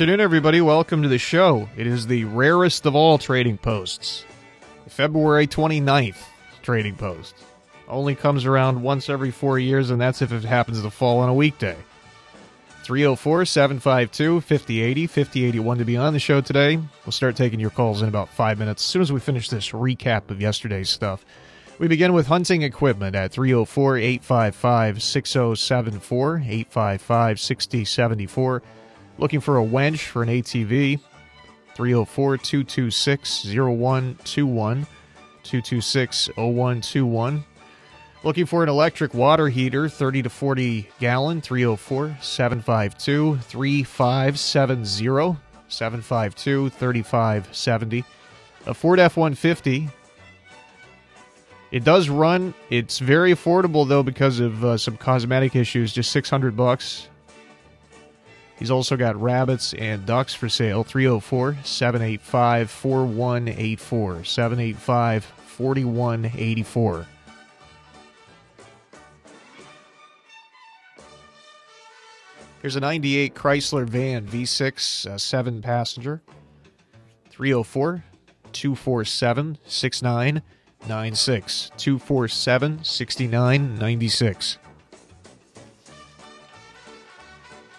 Afternoon, everybody. Welcome to the show. It is the rarest of all trading posts. February 29th trading post. Only comes around once every four years, and that's if it happens to fall on a weekday. 304 752 5080 5081 to be on the show today. We'll start taking your calls in about five minutes as soon as we finish this recap of yesterday's stuff. We begin with hunting equipment at 304 855 6074 855 6074. Looking for a wench for an ATV? 304 226 0121. 226 0121. Looking for an electric water heater, 30 to 40 gallon, 304 752 3570. 752 3570. A Ford F 150. It does run. It's very affordable though because of uh, some cosmetic issues. Just 600 bucks. He's also got rabbits and ducks for sale. 304 785 4184. 785 4184. Here's a 98 Chrysler van V6, uh, 7 passenger. 304 247 6996. 247 6996.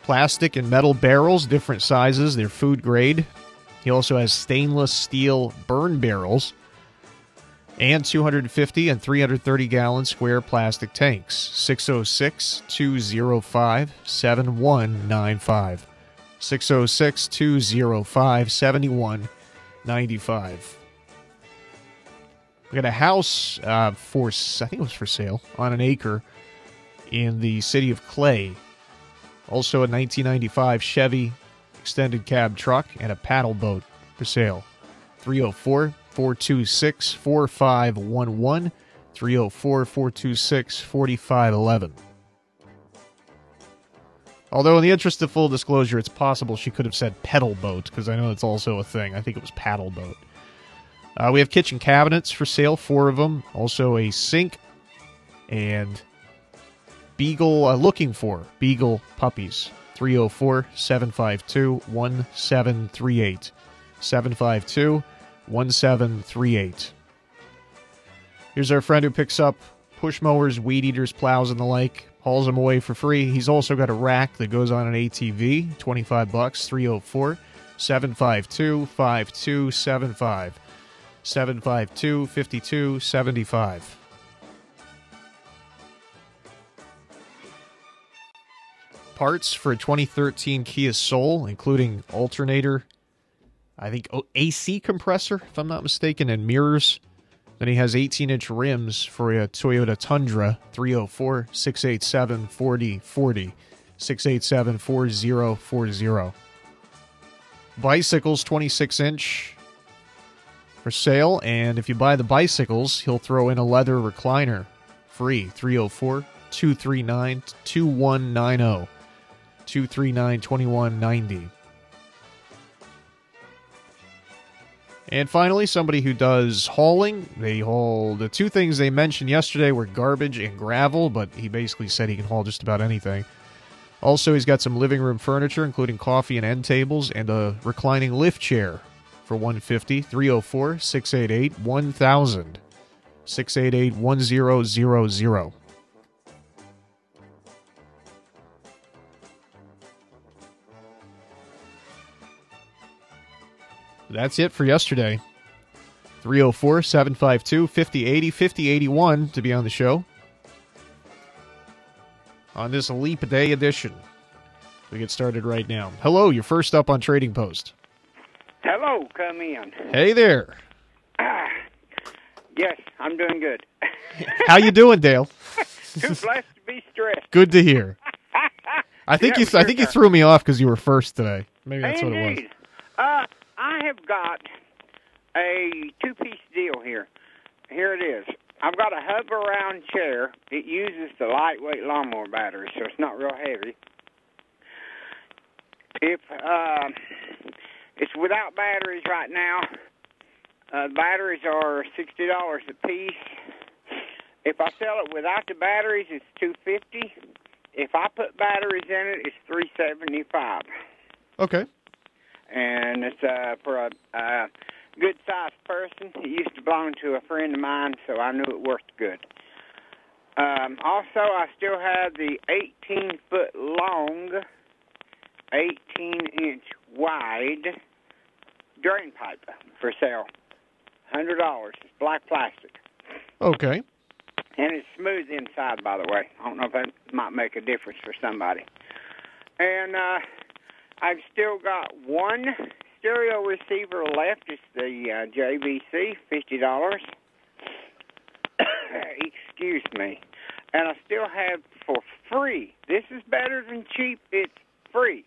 Plastic and metal barrels, different sizes. They're food grade. He also has stainless steel burn barrels and 250 and 330 gallon square plastic tanks. 606 205 7195. 606 205 7195. We got a house uh, for, I think it was for sale, on an acre in the city of Clay. Also, a 1995 Chevy extended cab truck and a paddle boat for sale. 304 426 4511. 304 426 4511. Although, in the interest of full disclosure, it's possible she could have said pedal boat because I know that's also a thing. I think it was paddle boat. Uh, we have kitchen cabinets for sale, four of them. Also, a sink and Beagle uh, looking for Beagle puppies. 304 752 1738. 752 1738. Here's our friend who picks up push mowers, weed eaters, plows, and the like. Hauls them away for free. He's also got a rack that goes on an ATV, 25 bucks, 304 752 5275. 752 5275. Parts for a 2013 Kia Soul, including alternator, I think oh, AC compressor, if I'm not mistaken, and mirrors. Then he has 18 inch rims for a Toyota Tundra 304 687 4040. 687 4040. Bicycles 26 inch for sale, and if you buy the bicycles, he'll throw in a leather recliner free 304 239 2190. 239 2190. And finally, somebody who does hauling. They haul the two things they mentioned yesterday were garbage and gravel, but he basically said he can haul just about anything. Also, he's got some living room furniture, including coffee and end tables, and a reclining lift chair for 150 304 688 1000. 688 1000. That's it for yesterday. 304 752 5080 5081 to be on the show. On this Leap Day edition. We get started right now. Hello, you're first up on Trading Post. Hello, come in. Hey there. Ah, yes, I'm doing good. How you doing, Dale? Too blessed to be stressed. Good to hear. I think Yeah, you. I think you threw me off because you were first today. Maybe that's what it was. Uh, I have got a two-piece deal here. Here it is. I've got a Hoveround chair. It uses the lightweight lawnmower battery, so it's not real heavy. If uh, it's without batteries right now, uh, batteries are sixty dollars a piece. If I sell it without the batteries, it's two fifty. If I put batteries in it, it's three seventy five Okay. And it's uh, for a, a good sized person. It used to belong to a friend of mine, so I knew it worked good. Um, also, I still have the 18 foot long, 18 inch wide drain pipe for sale. Hundred dollars. It's black plastic, Okay. and it's smooth inside. By the way, I don't know if that might make a difference for somebody. And uh, I've still got one stereo receiver left. It's the uh, JVC, fifty dollars. Excuse me. And I still have for free. This is better than cheap. It's free.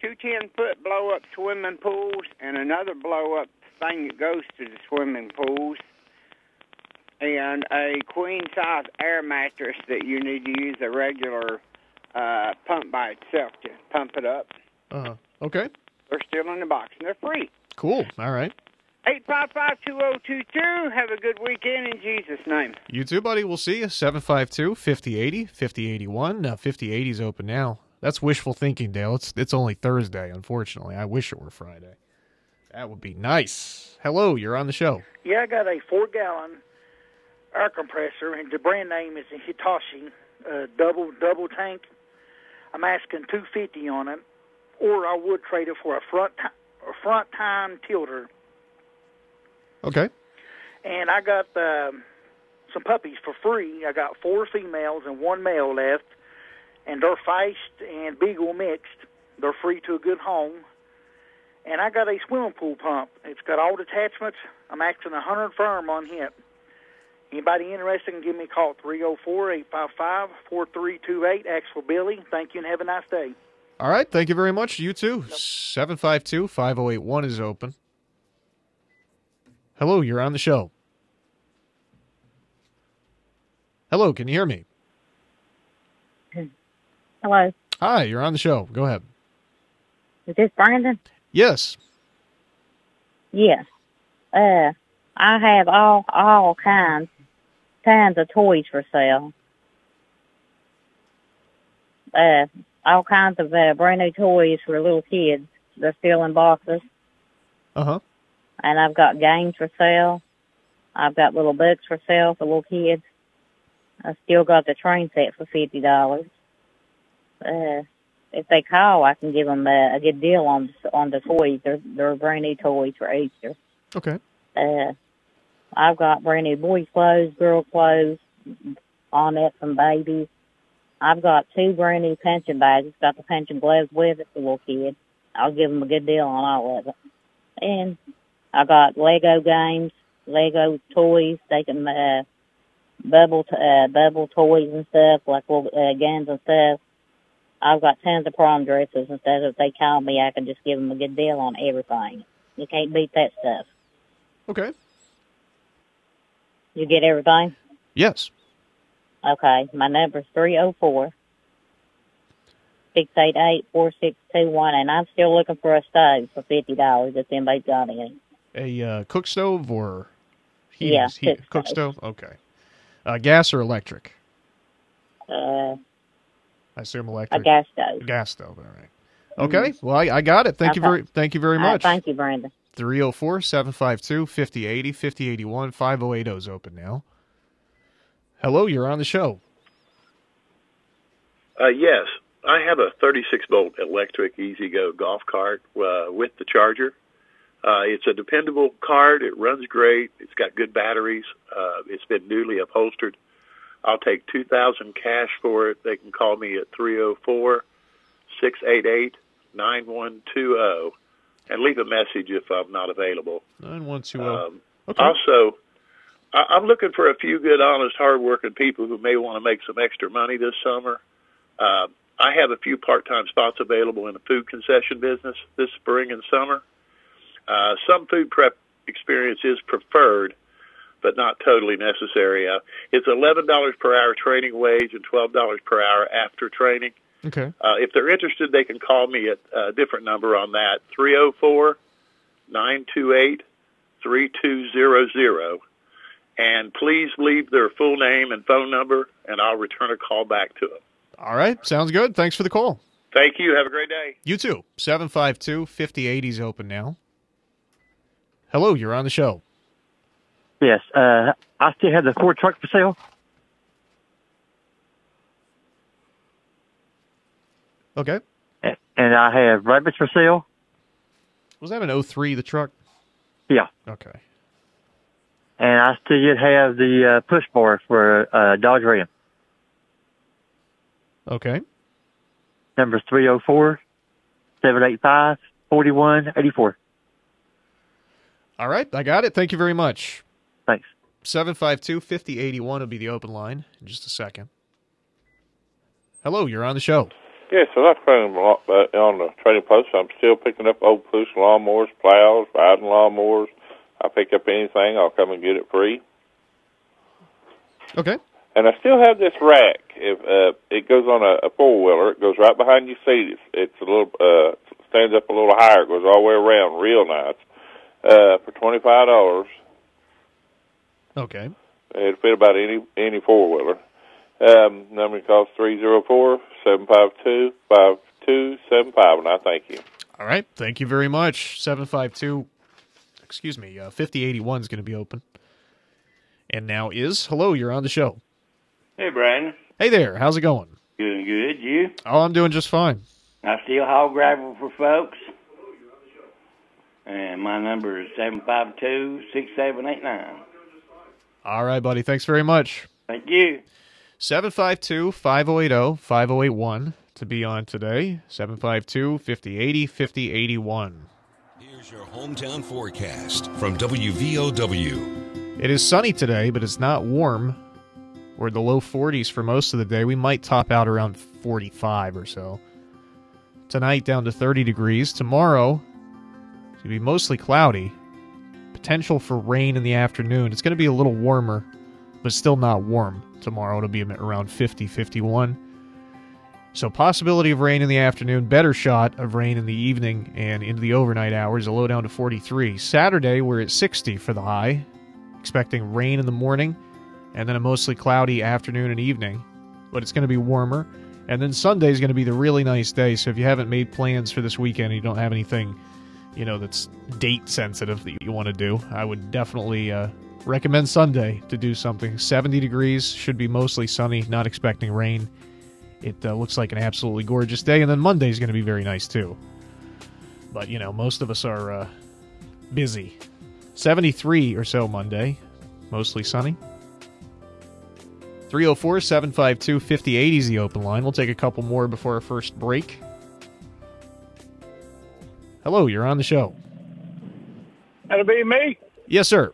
Two ten foot blow up swimming pools and another blow up thing that goes to the swimming pools. And a queen size air mattress that you need to use a regular uh, pump by itself to pump it up. Uh. Okay. They're still in the box and they're free. Cool. All right. Eight five five two zero two two. Have a good weekend in Jesus' name. You too, buddy. We'll see you. 752 5080 5081. Uh, 5080 is open now. That's wishful thinking, Dale. It's it's only Thursday, unfortunately. I wish it were Friday. That would be nice. Hello, you're on the show. Yeah, I got a four gallon air compressor, and the brand name is a Hitachi uh, double double tank. I'm asking two fifty on it, or I would trade it for a front ti- a front tine tiller. Okay. And I got um, some puppies for free. I got four females and one male left, and they're feist and beagle mixed. They're free to a good home. And I got a swimming pool pump. It's got all the attachments. I'm asking a hundred firm on it. Anybody interested can give me a call at 304-855-4328. Ask for Billy. Thank you and have a nice day. All right. Thank you very much. You too. 752 5081 is open. Hello, you're on the show. Hello, can you hear me? Hello. Hi, you're on the show. Go ahead. Is this Brandon? Yes. Yes. Uh, I have all all kinds kinds of toys for sale. Uh, all kinds of uh, brand new toys for little kids. They're still in boxes, Uh huh. and I've got games for sale. I've got little books for sale for little kids. I still got the train set for fifty dollars. Uh, if they call, I can give them a, a good deal on on the toys. They're they're brand new toys for Easter. Okay. Uh, I've got brand new boys' clothes, girl clothes, on it from babies. I've got two brand new pension bags. It's got the pension gloves with it for little kids. I'll give them a good deal on all of it. And I got Lego games, Lego toys. They can uh, bubble t- uh, bubble toys and stuff like little uh, guns and stuff. I've got tons of prom dresses and stuff. If they call me, I can just give them a good deal on everything. You can't beat that stuff. Okay. You get everything? Yes. Okay. My number's three four six eight eight four six two one, and I'm still looking for a stove for fifty dollars if anybody's got any. A uh, cook stove or heat, Yeah, heat, cook stove. stove? Okay. Uh, gas or electric? Uh, I assume electric. a gas stove. A Gas stove. All right. Okay. Well, I, I got it. Thank you very thank you very All right, much. thank you, Brandon. 304 752 5080 5081 5080 is open now. Hello, you're on the show. Uh, yes, I have a 36 volt electric E-Z-GO golf cart uh, with the charger. Uh, it's a dependable cart. It runs great. It's got good batteries. Uh, it's been newly upholstered. I'll take 2000 cash for it. They can call me at 304 688 9120 and leave a message if I'm not available. 9120. Um, okay. Also, I- I'm looking for a few good, honest, hardworking people who may want to make some extra money this summer. Uh, I have a few part-time spots available in the food concession business this spring and summer. Uh, some food prep experience is preferred, but not totally necessary. Uh, it's $11 per hour training wage and $12 per hour after training. Okay. Uh, if they're interested, they can call me at a different number on that, 304 928 3200. And please leave their full name and phone number, and I'll return a call back to them. All right. Sounds good. Thanks for the call. Thank you. Have a great day. You too. 752 5080 is open now. Hello, you're on the show. Yes, uh, I still have the Ford truck for sale. Okay. And I have rabbits for sale. Was that an 03, the truck? Yeah. Okay. And I still yet have the uh, push bar for uh, Dodge Ram. Okay. Number 304 785 4184. All right. I got it. Thank you very much. Thanks. 752 5081 will be the open line in just a second. Hello, you're on the show. Yes, I like running a lot uh, on the trading post. I'm still picking up old push lawnmowers, plows, riding lawnmowers. I pick up anything, I'll come and get it free. Okay. And I still have this rack. If uh, it goes on a, a four wheeler, it goes right behind your seat. It's, it's a little uh, stands up a little higher. It goes all the way around, real nice. Uh, for twenty five dollars, Okay. it'll fit about any any four wheeler. Um, number calls three zero four seven five two five two seven five, and I thank you. All right. Thank you very much. 752, excuse me, uh, 5081 is going to be open. And now is. Hello, you're on the show. Hey, Brian. Hey there. How's it going? Doing good. You? Oh, I'm doing just fine. I steal hog gravel for folks. And my number is seven five two six seven eight nine. All right, buddy. Thanks very much. Thank you. 752 5080 5081 to be on today. 752 5080 5081. Here's your hometown forecast from WVOW. It is sunny today, but it's not warm. We're in the low 40s for most of the day. We might top out around 45 or so. Tonight down to 30 degrees. Tomorrow it's going to be mostly cloudy. Potential for rain in the afternoon. It's going to be a little warmer, but still not warm. Tomorrow it'll be around 50, 51. So possibility of rain in the afternoon, better shot of rain in the evening and into the overnight hours, a low down to 43. Saturday we're at 60 for the high, expecting rain in the morning and then a mostly cloudy afternoon and evening, but it's going to be warmer. And then Sunday is going to be the really nice day. So if you haven't made plans for this weekend, and you don't have anything, you know, that's date sensitive that you want to do, I would definitely uh, recommend Sunday to do something. 70 degrees should be mostly sunny, not expecting rain. It uh, looks like an absolutely gorgeous day, and then Monday is going to be very nice too. But you know, most of us are uh, busy. 73 or so Monday, mostly sunny. 304 752 5080 is the open line. We'll take a couple more before our first break. Hello, you're on the show. That'll be me. Yes, sir.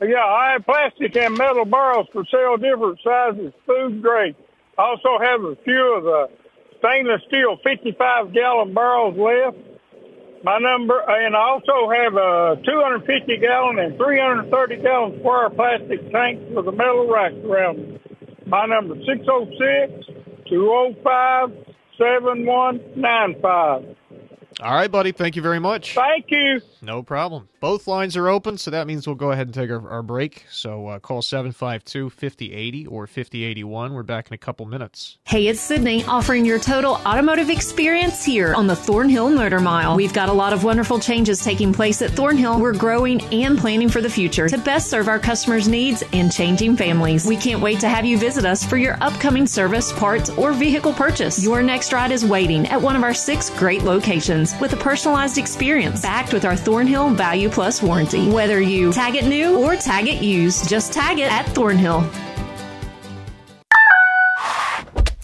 Yeah, I have plastic and metal barrels for sale, different sizes, food grade. I also have a few of the stainless steel 55 gallon barrels left. My number, and I also have a 250 gallon and 330 gallon square plastic tanks with a metal rack around them. My number 606 205 7195. All right, buddy. Thank you very much. Thank you. No problem. Both lines are open, so that means we'll go ahead and take our, our break. So uh, call 752 5080 or 5081. We're back in a couple minutes. Hey, it's Sydney offering your total automotive experience here on the Thornhill Motor Mile. We've got a lot of wonderful changes taking place at Thornhill. We're growing and planning for the future to best serve our customers' needs and changing families. We can't wait to have you visit us for your upcoming service, parts, or vehicle purchase. Your next ride is waiting at one of our six great locations with a personalized experience backed with our Thornhill Value Plus warranty. Whether you tag it new or tag it used, just tag it at Thornhill.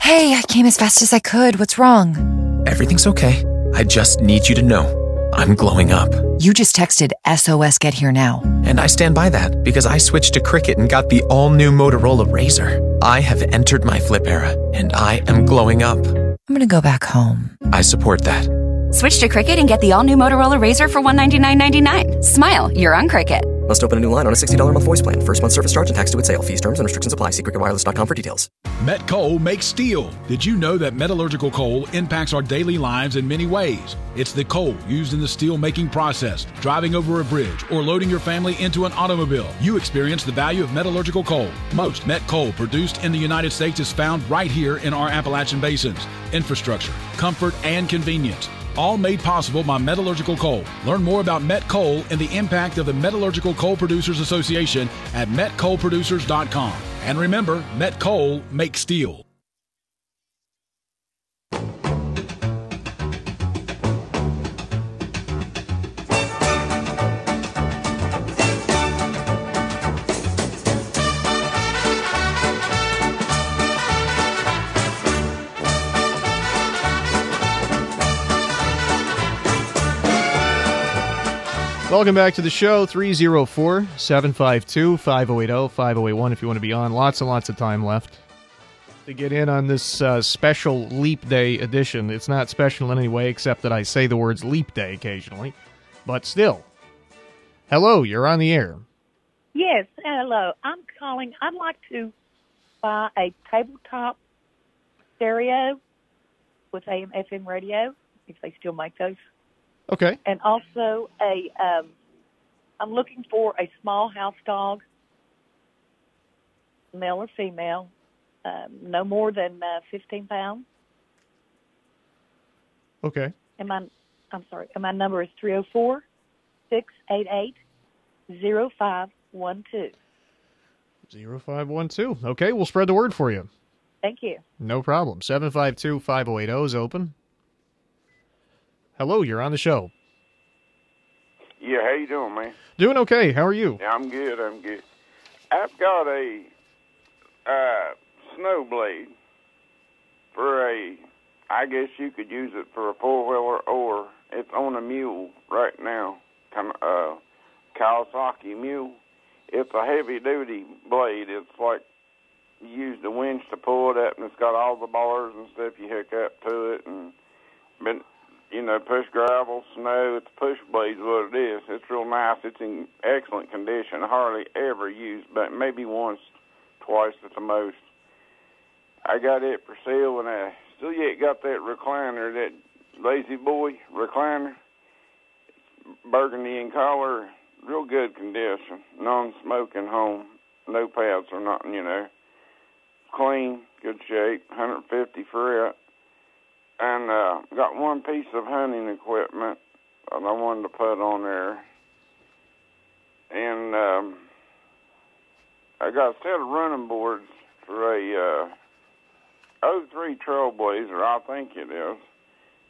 Hey, I came as fast as I could. What's wrong? Everything's okay. I just need you to know I'm glowing up. You just texted SOS Get Here Now. And I stand by that because I switched to Cricket and got the all new Motorola Razr. I have entered my flip era and I am glowing up. I'm gonna go back home. I support that. Switch to Cricket and get the all new Motorola Razr for $199.99. Smile, you're on Cricket. Must open a new line on a $60 a month voice plan. First month service charge and tax to its sale. Fees, terms, and restrictions apply. See cricketwireless.com for details. Met Coal makes steel. Did you know that metallurgical coal impacts our daily lives in many ways? It's the coal used in the steel making process, driving over a bridge, or loading your family into an automobile. You experience the value of metallurgical coal. Most met coal produced in the United States is found right here in our Appalachian basins. Infrastructure, comfort, and convenience all made possible by metallurgical coal. Learn more about Met Coal and the impact of the Metallurgical Coal Producers Association at metcoalproducers.com. And remember, Met Coal makes steel. Welcome back to the show. 304 752 5080 5081 if you want to be on. Lots and lots of time left to get in on this uh, special Leap Day edition. It's not special in any way except that I say the words Leap Day occasionally. But still. Hello, you're on the air. Yes, hello. I'm calling. I'd like to buy a tabletop stereo with AM FM radio, if they still make those. Okay. And also a, um, I'm looking for a small house dog, male or female, um, no more than uh, 15 pounds. Okay. And my, I'm sorry, and my number is 304 688 0512. 0512. Okay, we'll spread the word for you. Thank you. No problem. 752 5080 is open. Hello, you're on the show. Yeah, how you doing, man? Doing okay. How are you? Yeah, I'm good. I'm good. I've got a uh, snow blade for a. I guess you could use it for a four wheeler, or it's on a mule right now. Kind of uh, Kawasaki mule. It's a heavy duty blade. It's like you use the winch to pull it up, and it's got all the bars and stuff you hook up to it, and been you know, push gravel, snow. It's push blades what it is. It's real nice. It's in excellent condition. Hardly ever used, but maybe once, twice at the most. I got it for sale, and I still yet got that recliner, that La-Z-Boy recliner, burgundy in color, real good condition, non-smoking home, no pads or nothing, you know, clean, good shape, 150 for it and uh, got one piece of hunting equipment that I wanted to put on there, and um, I got a set of running boards for a uh, 03 Trailblazer, I think it is,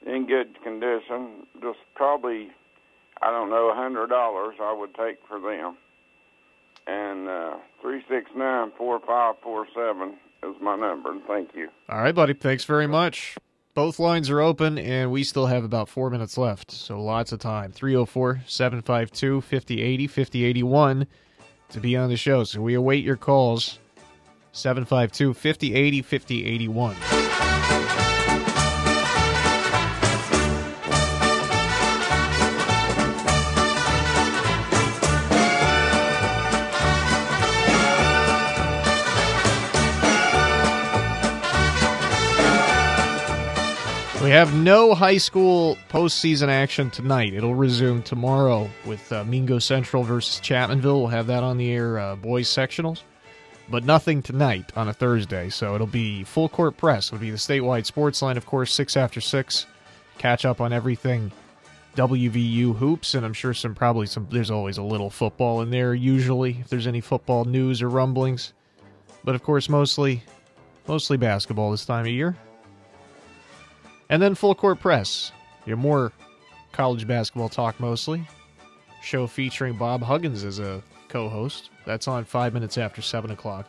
in good condition. Just probably, I don't know, a hundred dollars I would take for them. And uh, three six nine four five four seven is my number. Thank you. All right, buddy. Thanks very much. Both lines are open, and we still have about four minutes left, so lots of time. 304 752 5080 5081 to be on the show. So we await your calls. 752 5080 5081. We have no high school postseason action tonight. It'll resume tomorrow with uh, Mingo Central versus Chapmanville. We'll have that on the air, uh, boys sectionals, but nothing tonight on a Thursday. So it'll be full court press. It'll be the statewide sports line, of course, six after six. Catch up on everything WVU hoops, and I'm sure some probably some. There's always a little football in there usually if there's any football news or rumblings, but of course mostly mostly basketball this time of year. And then Full Court Press, your more college basketball talk mostly. Show featuring Bob Huggins as a co host. That's on five minutes after 7 o'clock.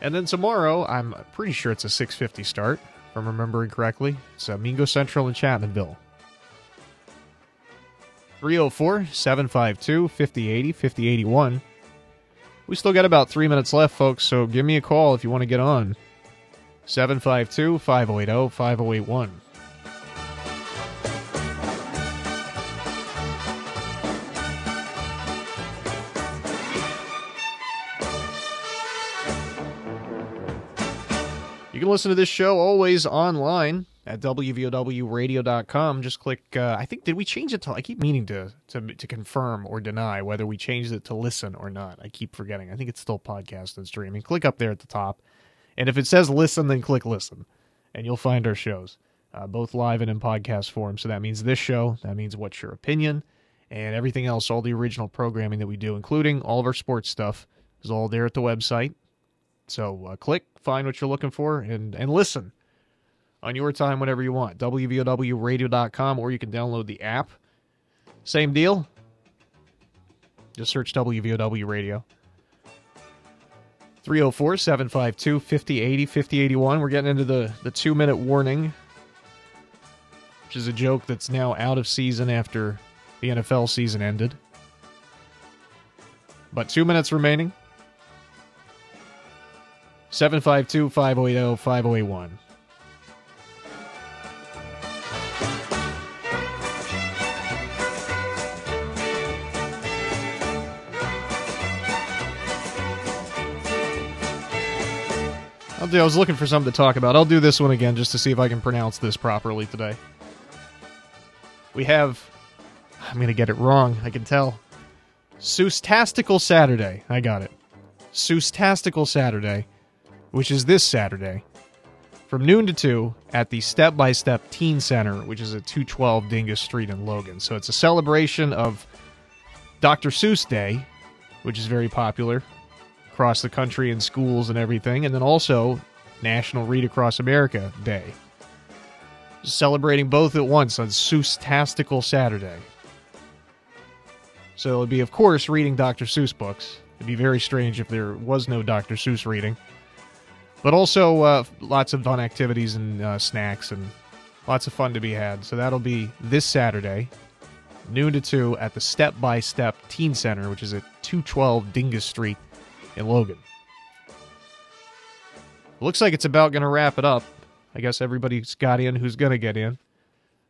And then tomorrow, I'm pretty sure it's a 6.50 start, if I'm remembering correctly. It's uh, Mingo Central and Chapmanville. 304 752 5080 5081. We still got about three minutes left, folks, so give me a call if you want to get on. 752 5080 5081. You can listen to this show always online at wvowradio.com. Just click. Uh, I think did we change it to? I keep meaning to to to confirm or deny whether we changed it to listen or not. I keep forgetting. I think it's still podcast and streaming. Click up there at the top, and if it says listen, then click listen, and you'll find our shows, uh, both live and in podcast form. So that means this show. That means what's your opinion, and everything else. All the original programming that we do, including all of our sports stuff, is all there at the website. So uh, click, find what you're looking for, and and listen on your time whenever you want. WVOWradio.com, or you can download the app. Same deal. Just search WVOW Radio. 304 752 5080 5081. We're getting into the, the two minute warning, which is a joke that's now out of season after the NFL season ended. But two minutes remaining. 752 580 5081. Do, I was looking for something to talk about. I'll do this one again just to see if I can pronounce this properly today. We have. I'm going to get it wrong, I can tell. Seustastical Saturday. I got it. Seustastical Saturday, which is this Saturday, from noon to 2 at the Step by Step Teen Center, which is at 212 Dingess Street in Logan. So it's a celebration of Dr. Seuss Day, which is very popular across the country in schools and everything, and then also National Read Across America Day. Celebrating both at once on Seustastical Saturday. So it'll be, of course, reading Dr. Seuss books. It'd be very strange if there was no Dr. Seuss reading. But also uh, lots of fun activities and uh, snacks and lots of fun to be had. So that'll be this Saturday, noon to 2 at the Step by Step Teen Center, which is at 212 Dingess Street in Logan. Looks like it's about going to wrap it up. I guess everybody's got in who's going to get in.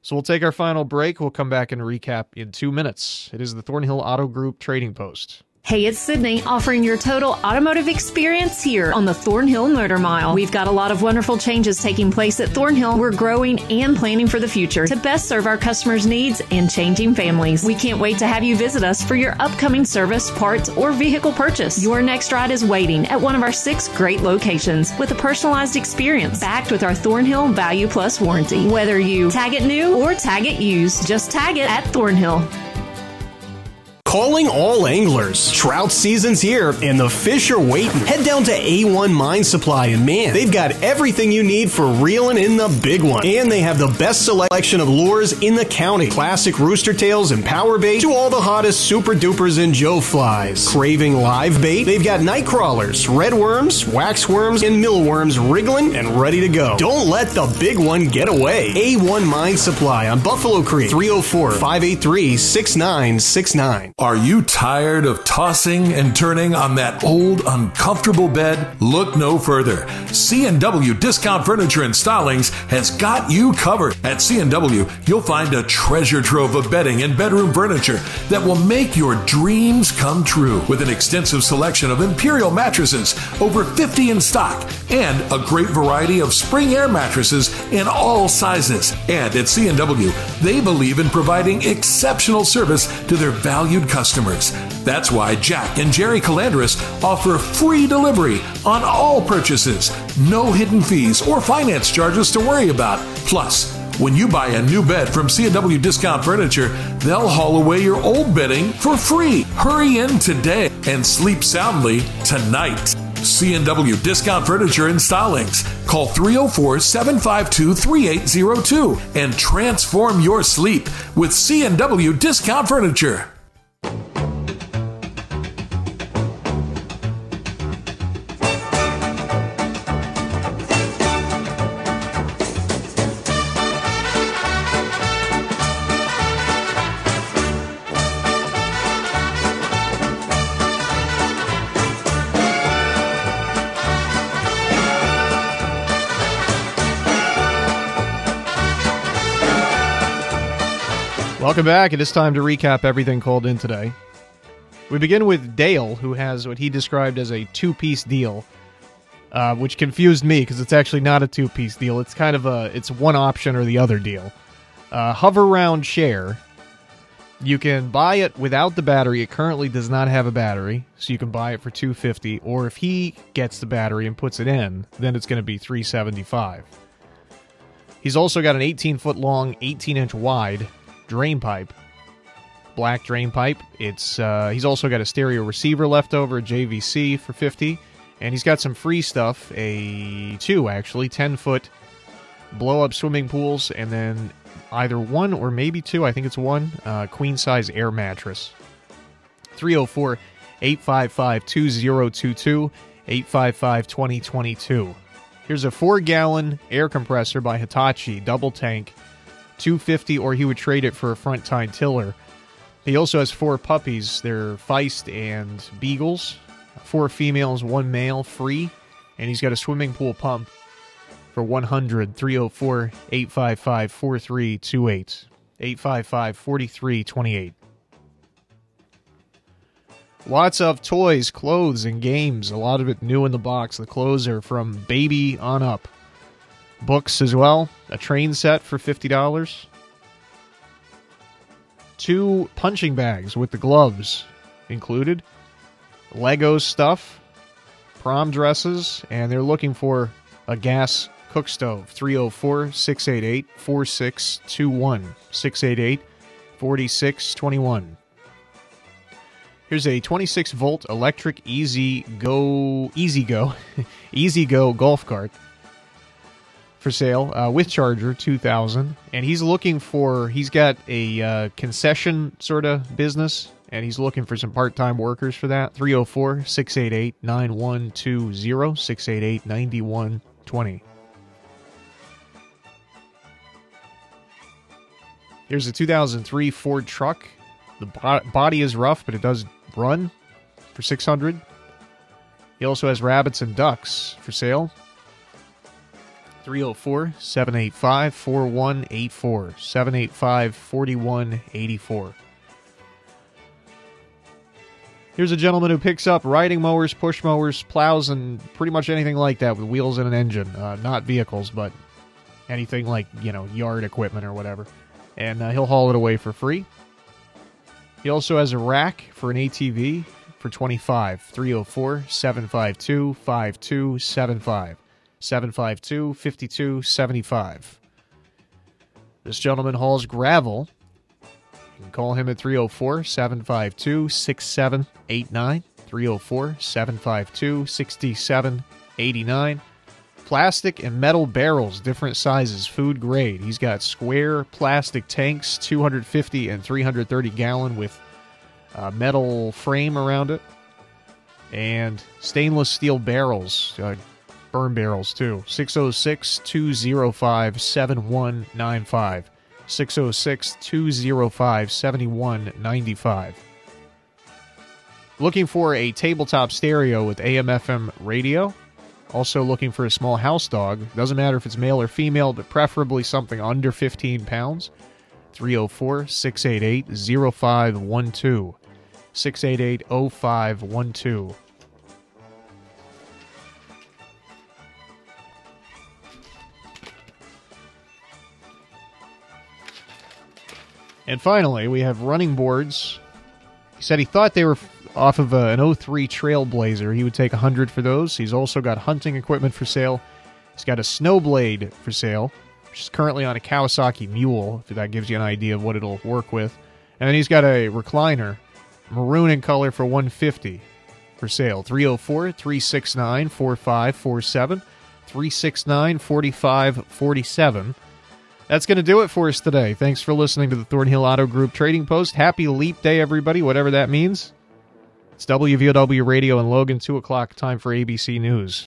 So we'll take our final break. We'll come back and recap in two minutes. It is the Thornhill Auto Group Trading Post. Hey, it's Sydney offering your total automotive experience here on the Thornhill Motor Mile. We've got a lot of wonderful changes taking place at Thornhill. We're growing and planning for the future to best serve our customers' needs and changing families. We can't wait to have you visit us for your upcoming service, parts, or vehicle purchase. Your next ride is waiting at one of our six great locations with a personalized experience backed with our Thornhill Value Plus warranty. Whether you tag it new or tag it used, just tag it at Thornhill. Calling all anglers. Trout season's here and the fish are waiting. Head down to A1 Mine Supply and man, they've got everything you need for reeling in the big one. And they have the best selection of lures in the county. Classic rooster tails and power bait to all the hottest super dupers and Joe flies. Craving live bait? They've got night crawlers, red worms, wax worms, and mealworms wriggling and ready to go. Don't let the big one get away. A1 Mine Supply on Buffalo Creek, 304 583 6969. Are you tired of tossing and turning on that old, uncomfortable bed? Look no further. C&W Discount Furniture and Stylings has got you covered. At C&W, you'll find a treasure trove of bedding and bedroom furniture that will make your dreams come true. With an extensive selection of Imperial mattresses, over 50 in stock, and a great variety of spring air mattresses in all sizes. And at C&W, they believe in providing exceptional service to their valued customers. That's why Jack and Jerry Calandris offer free delivery on all purchases, no hidden fees or finance charges to worry about. Plus, when you buy a new bed from C&W Discount Furniture, they'll haul away your old bedding for free. Hurry in today and sleep soundly tonight. C&W Discount Furniture and Stylings. Call 304-752-3802 and transform your sleep with C&W Discount Furniture. Welcome back. It is time to recap everything called in today. We begin with Dale, who has what he described as a two piece deal, uh, which confused me because it's actually not a two piece deal. It's kind of a it's one option or the other deal. Uh, Hoveround Share. You can buy it without the battery. It currently does not have a battery, so you can buy it for 250 or if he gets the battery and puts it in, then it's going to be 375. He's also got an 18 foot long, 18 inch wide drain pipe black drain pipe. It's uh, he's also got a stereo receiver left over, JVC for fifty, and he's got some free stuff. A two actually, ten foot blow up swimming pools, and then either one or maybe two. I think it's one uh, queen size air mattress. 304 855 2022 855 2022. Here's a four gallon air compressor by Hitachi, double tank, 250, or he would trade it for a front tine tiller. He also has four puppies. They're Feist and Beagles. Four females, one male, free. And he's got a swimming pool pump for 100 304 855 4328. 855 4328. Lots of toys, clothes, and games. A lot of it new in the box. The clothes are from baby on up. Books as well. A train set for $50 two punching bags with the gloves included, Lego stuff, prom dresses, and they're looking for a gas cook stove. 304 688 4621. 688 4621. Here's a 26 volt electric Easy Go E-Z-GO E-Z-GO golf cart for sale uh, with charger 2000 and he's looking for he's got a uh, concession sort of business and he's looking for some part-time workers for that. 304-688-9120 688-9120 here's a 2003 ford truck. The bo- body is rough but it does run for 600 he also has rabbits and ducks for sale 304 785 4184. 785 4184. Here's a gentleman who picks up riding mowers, push mowers, plows, and pretty much anything like that with wheels and an engine. Uh, not vehicles, but anything like, you know, yard equipment or whatever. And uh, he'll haul it away for free. He also has a rack for an ATV for 25 304 752 5275. 752 5275. This gentleman hauls gravel. You can call him at 304 752 6789. 304 752 6789. Plastic and metal barrels, different sizes, food grade. He's got square plastic tanks, 250 and 330 gallon, with a metal frame around it, and stainless steel barrels, uh, burn barrels too. 606 205 7195. 606 205 7195. Looking for a tabletop stereo with AM FM radio. Also looking for a small house dog. Doesn't matter if it's male or female, but preferably something under 15 pounds. 304 688 0512. 688 0512. And finally, we have running boards. He said he thought they were off of a, an 03 Trailblazer. He would take 100 for those. He's also got hunting equipment for sale. He's got a snowblade for sale, which is currently on a Kawasaki Mule, if that gives you an idea of what it'll work with. And then he's got a recliner, maroon in color for 150 for sale. 304 369 4547. 369 4547. That's going to do it for us today. Thanks for listening to the Thornhill Auto Group Trading Post. Happy Leap Day, everybody, whatever that means. It's WVOW Radio and Logan, 2 o'clock, time for ABC News.